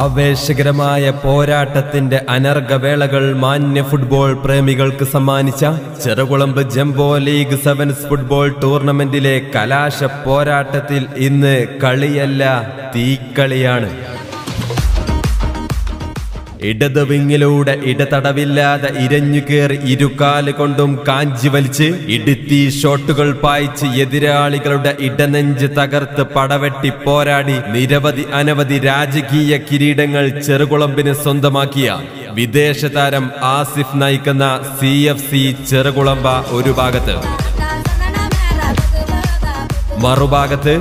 ആവേശകരമായ പോരാട്ടത്തിന്റെ അനർഘവേളകൾ മാന്യ ഫുട്ബോൾ പ്രേമികൾക്ക് സമ്മാനിച്ച Cherukulamba jumbo league sevens football ടൂർണമെന്റിലെ കലാശ പോരാട്ടത്തിൽ ഇന്ന് കളിയല്ല തീക്കളിയാണ്. ഇടത് വിങ്ങിലൂടെ ഇടതടവില്ലാതെ ഇരഞ്ഞു കയറി ഇരുകാൽ കൊണ്ടും കാഞ്ചി വലിച്ച് ഇടുത്തി ഷോട്ടുകൾ പായിച്ച് എതിരാളികളുടെ ഇടനെഞ്ച് തകർത്ത് പടവെട്ടി പോരാടി നിരവധി അനവധി രാജകീയ കിരീടങ്ങൾ ചെറുകുളമ്പിന് സ്വന്തമാക്കിയ വിദേശ താരം ആസിഫ് നയിക്കുന്ന സി എഫ് സി ചെറുകുളമ്പ ഒരു ഭാഗത്ത്. മറുഭാഗത്ത്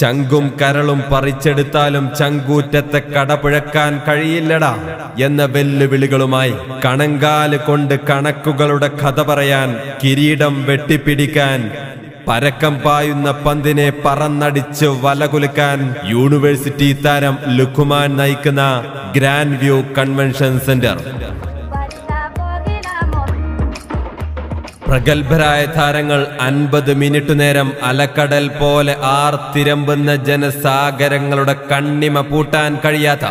ചങ്കും കരളും പറിച്ചെടുത്താലും ചങ്കൂറ്റത്തെ കടപുഴക്കാൻ കഴിയില്ലടാ എന്ന വെല്ലുവിളികളുമായി കണങ്കാൽ കൊണ്ട് കണക്കുകളുടെ കഥ പറയാൻ കിരീടം വെട്ടിപ്പിടിക്കാൻ പരക്കം പായുന്ന പന്തിനെ പറന്നടിച്ച് വലകുലുക്കാൻ യൂണിവേഴ്സിറ്റി താരം ലുഖുമാൻ നയിക്കുന്ന ഗ്രാൻഡ് വ്യൂ കൺവെൻഷൻ സെന്റർ. പ്രഗത്ഭരായ താരങ്ങൾ അൻപത് മിനിറ്റ് നേരം അലക്കടൽ പോലെ ആർത്തിരമ്പുന്ന ജനസാഗരങ്ങളുടെ കണ്ണിമ പൂട്ടാൻ കഴിയാത്ത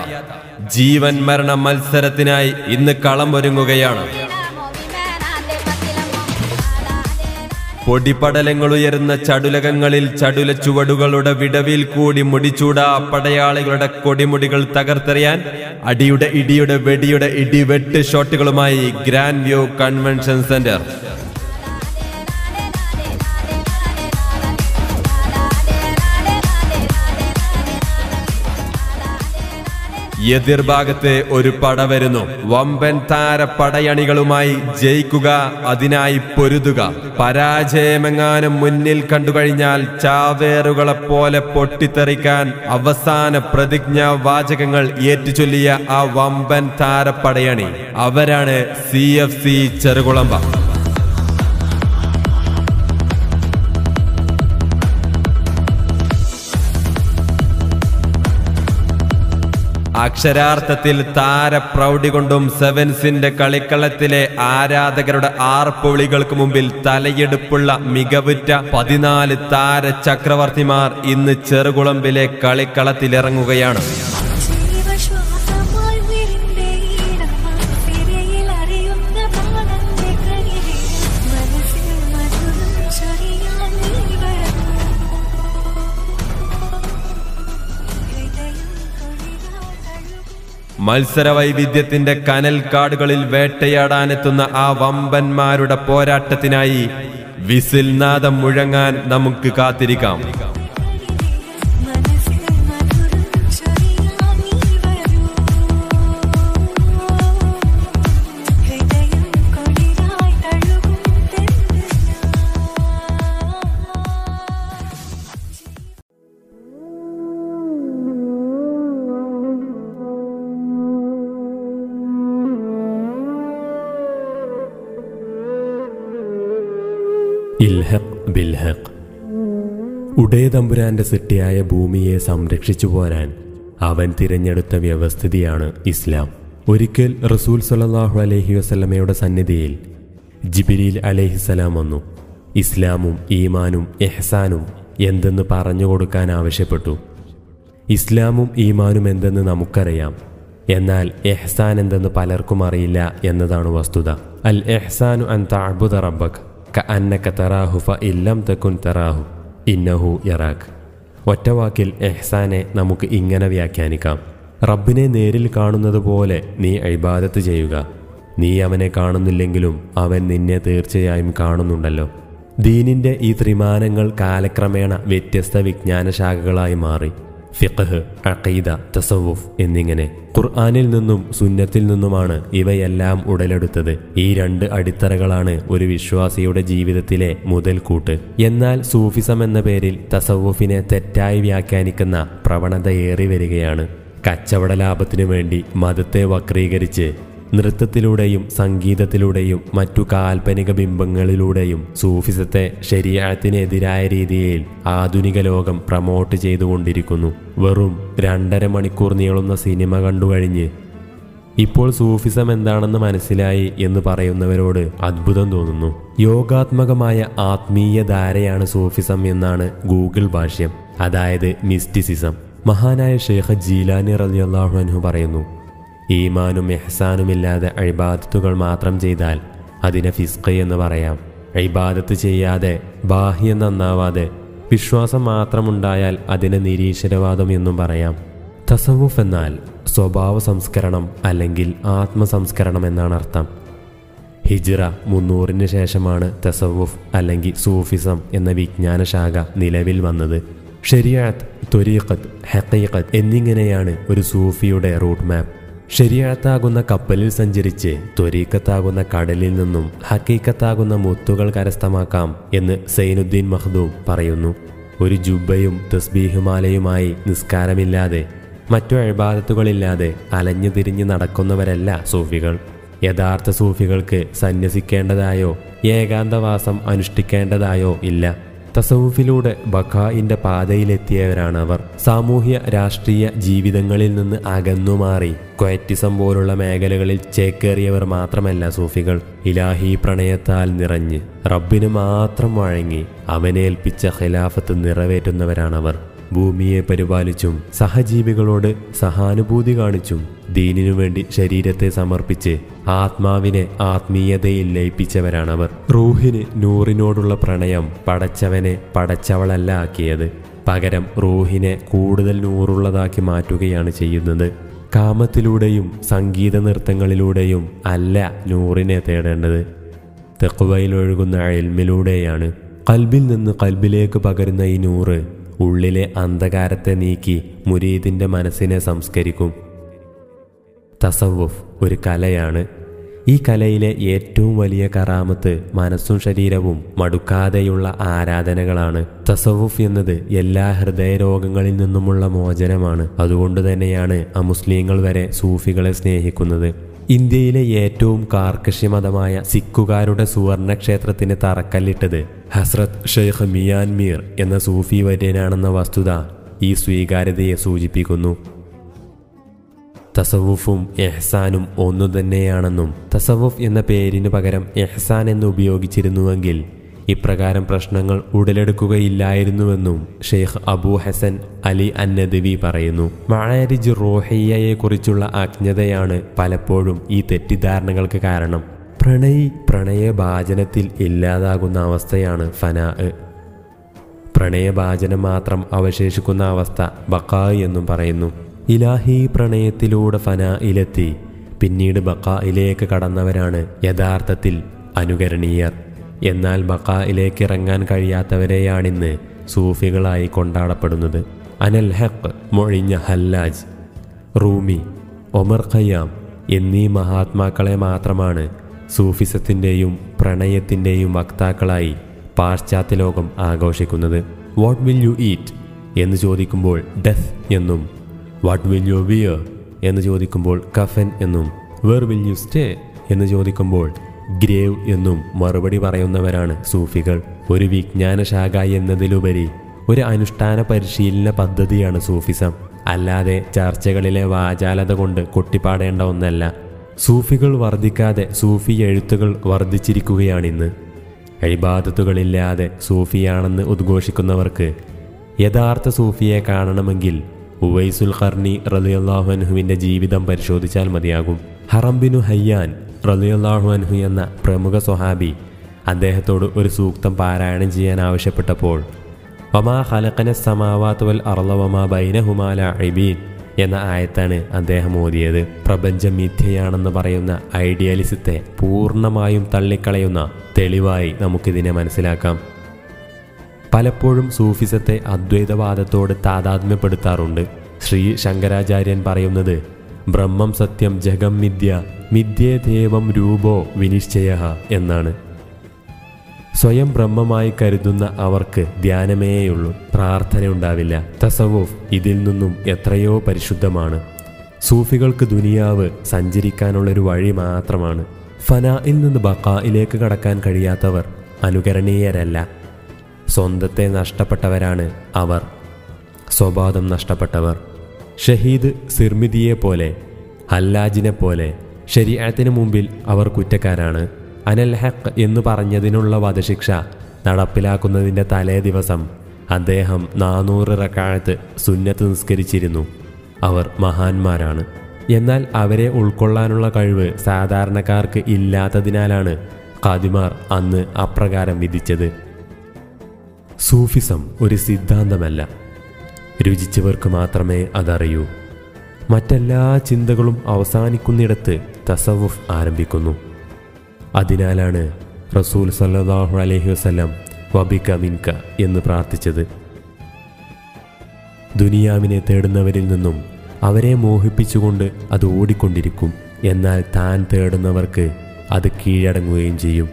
ജീവൻ മരണ മത്സരത്തിനായി ഇന്ന് കളമൊരുങ്ങുകയാണ്. പൊടിപടലങ്ങളുയരുന്ന ചടുലകങ്ങളിൽ ചടുല ചുവടുകളുടെ വിടവിൽ കൂടി മുടിച്ചൂടാ പടയാളികളുടെ കൊടിമുടികൾ തകർത്തെറിയാൻ അടിയുടെ ഇടിയുടെ വെടിയുടെ ഇടിവെട്ട് ഷോട്ടുകളുമായി ഗ്രാൻഡ് വ്യൂ കൺവെൻഷൻ സെന്റർ എതിർഭാഗത്ത് ഒരു പട വരുന്നു. വമ്പൻ താര പടയണികളുമായി ജയിക്കുക അതിനായി പൊരുതുക. പരാജയമെങ്ങാനും മുന്നിൽ കണ്ടുകഴിഞ്ഞാൽ ചാവേറുകളെ പോലെ പൊട്ടിത്തെറിക്കാൻ അവസാന പ്രതിജ്ഞാ വാചകങ്ങൾ ഏറ്റുചൊല്ലിയ ആ വമ്പൻ താരപ്പടയണി. അവരാണ് സി എഫ് സി ചെറുകുളമ്പ. അക്ഷരാർത്ഥത്തിൽ താരപ്രൗഢി കൊണ്ടും സെവൻസിന്റെ കളിക്കളത്തിലെ ആരാധകരുടെ ആർപ്പൊളികൾക്ക് മുമ്പിൽ തലയെടുപ്പുള്ള മികവുറ്റ പതിനാല് താര ചക്രവർത്തിമാർ ഇന്ന് ചെറുകുളമ്പിലെ കളിക്കളത്തിലിറങ്ങുകയാണ്. തഴുകും മത്സര വൈവിധ്യത്തിന്റെ കനൽ കാടുകളിൽ വേട്ടയാടാനെത്തുന്ന ആ വമ്പന്മാരുടെ പോരാട്ടത്തിനായി വിസിൽനാദം മുഴങ്ങാൻ നമുക്ക് കാത്തിരിക്കാം. ഇൽഹഖ് ബിൽഹഖ്. ഉടയതമ്പുരാന്റെ സിട്ടിയായ ഭൂമിയെ സംരക്ഷിച്ചു പോരാൻ അവൻ തിരഞ്ഞെടുത്ത വ്യവസ്ഥിതിയാണ് ഇസ്ലാം. ഒരിക്കൽ റസൂൽ സലാഹു അലഹി വസ്ലമയുടെ സന്നിധിയിൽ ജിബിരിൽ അലഹിസലാം വന്നു. ഇസ്ലാമും ഈമാനും എഹ്സാനും എന്തെന്ന് പറഞ്ഞു കൊടുക്കാൻ ആവശ്യപ്പെട്ടു. ഇസ്ലാമും ഈമാനും എന്തെന്ന് നമുക്കറിയാം. എന്നാൽ എഹ്സാൻ എന്തെന്ന് പലർക്കും അറിയില്ല എന്നതാണ് വസ്തുത. അൽ എഹ്സാനു അൻ താഴ്ബുദ റബ്ബക്. ക അന്നക തറാഹു ഫ ഇല്ലം തറാഹു ഇന്നഹു യറാഖ് ഒറ്റവാക്കിൽ എഹ്സാനെ നമുക്ക് ഇങ്ങനെ വ്യാഖ്യാനിക്കാം. റബ്ബിനെ നേരിൽ കാണുന്നത് പോലെ നീ അഴിബാദത്ത് ചെയ്യുക. നീ അവനെ കാണുന്നില്ലെങ്കിലും അവൻ നിന്നെ തീർച്ചയായും കാണുന്നുണ്ടല്ലോ. ദീനിന്റെ ഈ ത്രിമാനങ്ങൾ കാലക്രമേണ വ്യത്യസ്ത വിജ്ഞാനശാഖകളായി മാറി. ഫിഖഹ് അഖീദ തസവുഫ് എന്നിങ്ങനെ ഖുർആനിൽ നിന്നും സുന്നത്തിൽ നിന്നുമാണ് ഇവയെല്ലാം ഉടലെടുത്തത്. ഈ രണ്ട് അടിത്തറകളാണ് ഒരു വിശ്വാസിയുടെ ജീവിതത്തിലെ മുതൽക്കൂട്ട്. എന്നാൽ സൂഫിസം എന്ന പേരിൽ തസവുഫിനെ തെറ്റായി വ്യാഖ്യാനിക്കുന്ന പ്രവണത ഏറി വരികയാണ്. കച്ചവട ലാഭത്തിനു വേണ്ടി മതത്തെ വക്രീകരിച്ച് നൃത്തത്തിലൂടെയും സംഗീതത്തിലൂടെയും മറ്റു കാൽപ്പനിക ബിംബങ്ങളിലൂടെയും സൂഫിസത്തെ ശരീരത്തിനെതിരായ രീതിയിൽ ആധുനിക ലോകം പ്രമോട്ട് ചെയ്തുകൊണ്ടിരിക്കുന്നു. വെറും രണ്ടര മണിക്കൂർ നീളുന്ന സിനിമ കണ്ടുകഴിഞ്ഞ് ഇപ്പോൾ സൂഫിസം എന്താണെന്ന് മനസ്സിലായി എന്ന് പറയുന്നവരോട് അത്ഭുതം തോന്നുന്നു. യോഗാത്മകമായ ആത്മീയ ധാരയാണ് സൂഫിസം എന്നാണ് ഗൂഗിൾ ഭാഷ്യം. അതായത് മിസ്റ്റിസിസം. മഹാനായ ഷേഖ് ജീലാനി റളിയല്ലാഹു അൻഹു പറയുന്നു ഈമാനും എഹ്സാനുമില്ലാതെ അഴിബാദത്തുകൾ മാത്രം ചെയ്താൽ അതിനെ ഫിസ്ഖ് എന്ന് പറയാം. അഴിബാദത്ത് ചെയ്യാതെ ബാഹ്യം നന്നാവാതെ വിശ്വാസം മാത്രമുണ്ടായാൽ അതിനെ നിരീശ്വരവാദം എന്നും പറയാം. തസവുഫ് എന്നാൽ സ്വഭാവ സംസ്കരണം അല്ലെങ്കിൽ ആത്മസംസ്കരണം എന്നാണ് അർത്ഥം. ഹിജ്റ മുന്നൂറിന് ശേഷമാണ് തസവുഫ് അല്ലെങ്കിൽ സൂഫിസം എന്ന വിജ്ഞാനശാഖ നിലവിൽ വന്നത്. ഷെരിയാത്ത് ത്വരീഖത്ത് ഹക്കീഖത്ത് എന്നിങ്ങനെയാണ് ഒരു സൂഫിയുടെ റൂട്ട് മാപ്പ് ശരിയാത്താകുന്ന കപ്പലിൽ സഞ്ചരിച്ച് ത്വരീക്കത്താകുന്ന കടലിൽ നിന്നും ഹക്കീക്കത്താകുന്ന മുത്തുകൾ കരസ്ഥമാക്കാം എന്ന് സൈനുദ്ദീൻ മഹ്ദൂം പറയുന്നു. ഒരു ജുബയും തസ്ബീഹുമാലയുമായി നിസ്കാരമില്ലാതെ മറ്റു അഴിബാദത്തുകളില്ലാതെ അലഞ്ഞു തിരിഞ്ഞ് നടക്കുന്നവരല്ല സൂഫികൾ. യഥാർത്ഥ സൂഫികൾക്ക് സന്യസിക്കേണ്ടതായോ ഏകാന്തവാസം അനുഷ്ഠിക്കേണ്ടതായോ ഇല്ല. തസവുഫിലൂടെ ബഖായിന്റെ പാതയിലെത്തിയവരാണ് അവർ. സാമൂഹ്യ രാഷ്ട്രീയ ജീവിതങ്ങളിൽ നിന്ന് അകന്നുമാറി ക്വയറ്റിസം പോലുള്ള മേഖലകളിൽ ചേക്കേറിയവർ മാത്രമല്ല സൂഫികൾ. ഇലാഹി പ്രണയത്താൽ നിറഞ്ഞ്. റബ്ബിന് മാത്രം വഴങ്ങി. അവനേൽപ്പിച്ച ഖിലാഫത്ത് നിറവേറ്റുന്നവരാണവർ. ഭൂമിയെ പരിപാലിച്ചും സഹജീവികളോട് സഹാനുഭൂതി കാണിച്ചും ദീനിനു വേണ്ടി ശരീരത്തെ സമർപ്പിച്ച് ആത്മാവിനെ ആത്മീയതയിൽ ലയിപ്പിച്ചവരാണവർ. റൂഹിന് നൂറിനോടുള്ള പ്രണയം പടച്ചവനെ പടച്ചവളല്ല ആക്കിയത്. പകരം റൂഹിനെ കൂടുതൽ നൂറുള്ളതാക്കി മാറ്റുകയാണ് ചെയ്യുന്നത്. കാമത്തിലൂടെയും സംഗീത നൃത്തങ്ങളിലൂടെയും അല്ല നൂറിനെ തേടേണ്ടത്. തെക്കുവയിലൊഴുകുന്ന എൽമിലൂടെയാണ്. കൽബിൽ നിന്ന് കൽബിലേക്ക് പകരുന്ന ഈ നൂറ് ഉള്ളിലെ അന്ധകാരത്തെ നീക്കി മുരീദിന്റെ മനസ്സിനെ സംസ്കരിക്കും. തസവുഫ് ഒരു കലയാണ്. ഈ കലയിലെ ഏറ്റവും വലിയ കറാമത്ത് മനസ്സും ശരീരവും മടുക്കാതെയുള്ള ആരാധനകളാണ്. തസവുഫ് എന്നത് എല്ലാ ഹൃദയരോഗങ്ങളിൽ നിന്നുമുള്ള മോചനമാണ്. അതുകൊണ്ട് തന്നെയാണ് അമുസ്ലിങ്ങൾ വരെ സൂഫികളെ സ്നേഹിക്കുന്നത്. ഇന്ത്യയിലെ ഏറ്റവും കാർക്കശ്യമതമായ സിക്കുകാരുടെ സുവർണ ക്ഷേത്രത്തിന് തറക്കല്ലിട്ടത് ഹസ്രത് ഷെയ്ഖ് മിയാൻ മീർ എന്ന സൂഫി വര്യനാണെന്ന വസ്തുത ഈ സ്വീകാര്യതയെ സൂചിപ്പിക്കുന്നു. തസവുഫും എഹ്സാനും ഒന്നു തന്നെയാണെന്നും തസവുഫ് എന്ന പേരിന് പകരം എഹ്സാൻ എന്ന് ഉപയോഗിച്ചിരുന്നുവെങ്കിൽ ഇപ്രകാരം പ്രശ്നങ്ങൾ ഉടലെടുക്കുകയില്ലായിരുന്നുവെന്നും ഷെയ്ഖ് അബൂ ഹസൻ അലി അന്നദവി പറയുന്നു. മഴരിജ് റോഹയ്യയെക്കുറിച്ചുള്ള അജ്ഞതയാണ് പലപ്പോഴും ഈ തെറ്റിദ്ധാരണകൾക്ക് കാരണം. പ്രണയി പ്രണയഭാചനത്തിൽ ഇല്ലാതാകുന്ന അവസ്ഥയാണ് ഫനാ പ്രണയഭാചനം മാത്രം അവശേഷിക്കുന്ന അവസ്ഥ ബക്കാ എന്നും പറയുന്നു. ഇലാഹി പ്രണയത്തിലൂടെ ഫനായിലെത്തി പിന്നീട് ബക്കായിലേക്ക് കടന്നവരാണ് യഥാർത്ഥത്തിൽ അനുകരണീയർ. എന്നാൽ ബക്കായിലേക്ക് ഇറങ്ങാൻ കഴിയാത്തവരെയാണിന്ന് സൂഫികളായി കൊണ്ടാടപ്പെടുന്നത്. അനൽ ഹക്ക് മൊഴിഞ്ഞ ഹല്ലാജ് റൂമി ഒമർ ഖയ്യാം എന്നീ മഹാത്മാക്കളെ മാത്രമാണ് സൂഫിസത്തിന്റെയും പ്രണയത്തിന്റെയും വക്താക്കളായി പാശ്ചാത്യ ലോകം ആഘോഷിക്കുന്നത്. What will you eat? എന്ന് ചോദിക്കുമ്പോൾ ഡെത്ത് എന്നും വാട്ട് വിൽ യു വിയർ? എന്ന് ചോദിക്കുമ്പോൾ കഫൻ എന്നും വേർ വിൽ യു സ്റ്റേ? എന്ന് ചോദിക്കുമ്പോൾ ഗ്രേവ് എന്നും മറുപടി പറയുന്നവരാണ് സൂഫികൾ. ഒരു വിജ്ഞാനശാഖ എന്നതിലുപരി ഒരു അനുഷ്ഠാന പരിശീലന പദ്ധതിയാണ് സൂഫിസം. അല്ലാതെ ചർച്ചകളിലെ വാചാലത കൊണ്ട് കൊട്ടിപ്പാടേണ്ട ഒന്നല്ല. സൂഫികൾ വർദ്ധിക്കാതെ സൂഫി എഴുത്തുകൾ വർദ്ധിച്ചിരിക്കുകയാണിന്ന്. അഴിബാധത്തുകളില്ലാതെ സൂഫിയാണെന്ന് ഉദ്ഘോഷിക്കുന്നവർക്ക് യഥാർത്ഥ സൂഫിയെ കാണണമെങ്കിൽ ഉവൈസുൽ ഖർണി റലിയല്ലാഹു അൻഹുവിന്റെ ജീവിതം പരിശോധിച്ചാൽ മതിയാകും. ഹറംബിനു ഹയ്യാൻ റലിയല്ലാഹു അൻഹു എന്ന പ്രമുഖ സ്വഹാബി അദ്ദേഹത്തോട് ഒരു സൂക്തം പാരായണം ചെയ്യാൻ ആവശ്യപ്പെട്ടപ്പോൾ വമാ ഹലക്കന സമാവാത്ത് വൽ അർലവമാ ബൈനഹുമാല അബീൻ എന്ന ആയത്താണ് അദ്ദേഹം ഓതിയത്. പ്രപഞ്ചം മിഥ്യയാണെന്ന് പറയുന്ന ഐഡിയലിസത്തെ പൂർണമായും തള്ളിക്കളയുന്ന തെളിവായി നമുക്കിതിനെ മനസ്സിലാക്കാം. പലപ്പോഴും സൂഫിസത്തെ അദ്വൈതവാദത്തോട് താതാത്മ്യപ്പെടുത്താറുണ്ട്. ശ്രീ ശങ്കരാചാര്യൻ പറയുന്നത് ബ്രഹ്മം സത്യം ജഗം മിഥ്യ മിഥ്യേ ദേവം രൂപോ വിനിശ്ചയ എന്നാണ്. സ്വയം ബ്രഹ്മമായി കരുതുന്ന അവർക്ക് ധ്യാനമേയുള്ളൂ പ്രാർത്ഥനയുണ്ടാവില്ല. തസവൂഫ് ഇതിൽ നിന്നും എത്രയോ പരിശുദ്ധമാണ്. സൂഫികൾക്ക് ദുനിയാവ് സഞ്ചരിക്കാനുള്ളൊരു വഴി മാത്രമാണ്. ഫനായിൽ നിന്ന് ബക്കായിലേക്ക് കടക്കാൻ കഴിയാത്തവർ അനുകരണീയരല്ല. സ്വന്തത്തെ നഷ്ടപ്പെട്ടവരാണ് അവർ. സ്വബോധം നഷ്ടപ്പെട്ടവർ. ഷഹീദ് സിർമിദിയെ പോലെ ഹല്ലാജിനെ പോലെ ശരീരത്തിന് മുമ്പിൽ അവർ കുറ്റക്കാരാണ്. അനൽ ഹക്ക് എന്ന് പറഞ്ഞതിനുള്ള വധശിക്ഷ നടപ്പിലാക്കുന്നതിന്റെ തലേ ദിവസം അദ്ദേഹം നാനൂറ് റക്കാഴത്ത് സുന്നത്ത് നിസ്കരിച്ചിരുന്നു. അവർ മഹാന്മാരാണ്. എന്നാൽ അവരെ ഉൾക്കൊള്ളാനുള്ള കഴിവ് സാധാരണക്കാർക്ക് ഇല്ലാത്തതിനാലാണ് ഖാദിമാർ അന്ന് അപ്രകാരം വിധിച്ചത്. സൂഫിസം ഒരു സിദ്ധാന്തമല്ല. രുചിച്ചവർക്ക് മാത്രമേ അതറിയൂ. മറ്റെല്ലാ ചിന്തകളും അവസാനിക്കുന്നിടത്ത് തസവുഫ് ആരംഭിക്കുന്നു. അതിനാലാണ് റസൂൽ സല്ലാഹു അലഹി വസല്ലം വബിക മിൻക എന്ന് പ്രാർത്ഥിച്ചത്. ദുനിയാവിനെ തേടുന്നവരിൽ നിന്നും അവരെ മോഹിപ്പിച്ചുകൊണ്ട് അത് ഓടിക്കൊണ്ടിരിക്കും. എന്നാൽ താൻ തേടുന്നവർക്ക് അത് കീഴടങ്ങുകയും ചെയ്യും.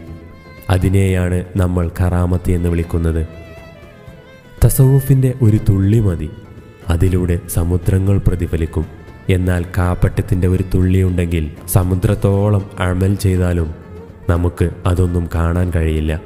അതിനെയാണ് നമ്മൾ കറാമത്ത് എന്ന് വിളിക്കുന്നത്. തസവുഫിന്റെ ഒരു തുള്ളി മതി. അതിലൂടെ സമുദ്രങ്ങൾ പ്രതിഫലിക്കും. എന്നാൽ കാപ്പട്ടത്തിന്റെ ഒരു തുള്ളിയുണ്ടെങ്കിൽ സമുദ്രത്തോളം അമൽ ചെയ്താലും നമുക്ക് അതൊന്നും കാണാൻ കഴിയില്ല.